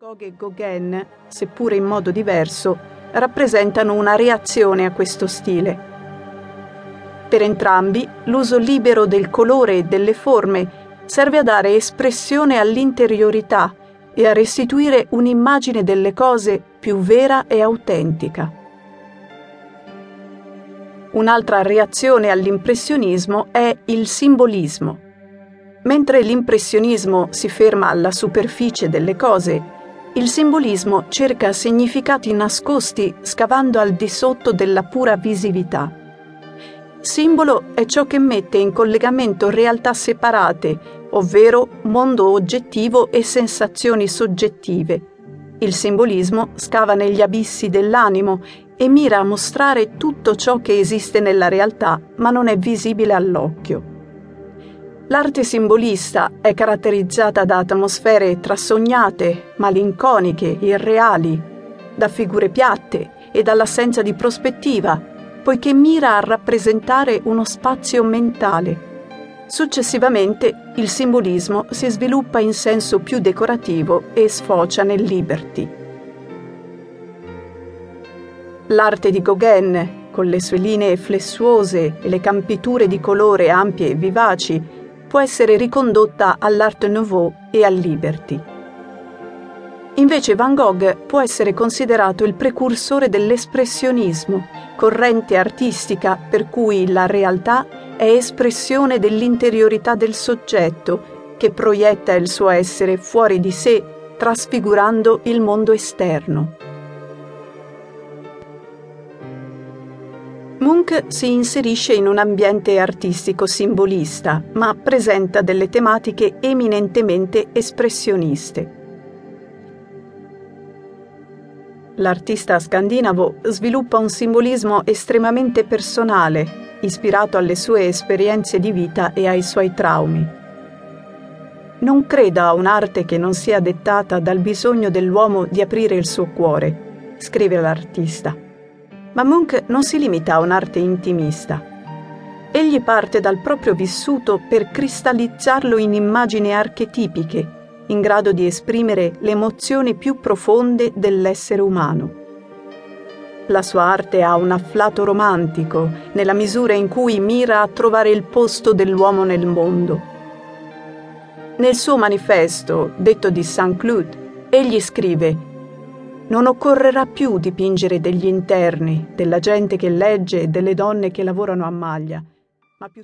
Gogh e Gauguin, seppure in modo diverso, rappresentano una reazione a questo stile. Per entrambi, l'uso libero del colore e delle forme serve a dare espressione all'interiorità e a restituire un'immagine delle cose più vera e autentica. Un'altra reazione all'impressionismo è il simbolismo. Mentre l'impressionismo si ferma alla superficie delle cose il simbolismo cerca significati nascosti scavando al di sotto della pura visività. Simbolo è ciò che mette in collegamento realtà separate, ovvero mondo oggettivo e sensazioni soggettive. Il simbolismo scava negli abissi dell'animo e mira a mostrare tutto ciò che esiste nella realtà ma non è visibile all'occhio. L'arte simbolista è caratterizzata da atmosfere trasognate, malinconiche, irreali, da figure piatte e dall'assenza di prospettiva, poiché mira a rappresentare uno spazio mentale. Successivamente il simbolismo si sviluppa in senso più decorativo e sfocia nel liberty. L'arte di Gauguin, con le sue linee flessuose e le campiture di colore ampie e vivaci, può essere ricondotta all'Art Nouveau e al Liberty. Invece Van Gogh può essere considerato il precursore dell'espressionismo, corrente artistica per cui la realtà è espressione dell'interiorità del soggetto che proietta il suo essere fuori di sé, trasfigurando il mondo esterno. Munch si inserisce in un ambiente artistico simbolista, ma presenta delle tematiche eminentemente espressioniste. L'artista scandinavo sviluppa un simbolismo estremamente personale, ispirato alle sue esperienze di vita e ai suoi traumi. Non creda a un'arte che non sia dettata dal bisogno dell'uomo di aprire il suo cuore, scrive l'artista. Ma Munch non si limita a un'arte intimista. Egli parte dal proprio vissuto per cristallizzarlo in immagini archetipiche, in grado di esprimere le emozioni più profonde dell'essere umano. La sua arte ha un afflato romantico nella misura in cui mira a trovare il posto dell'uomo nel mondo. Nel suo manifesto, detto di Saint-Cloud, egli scrive non occorrerà più dipingere degli interni, della gente che legge e delle donne che lavorano a maglia.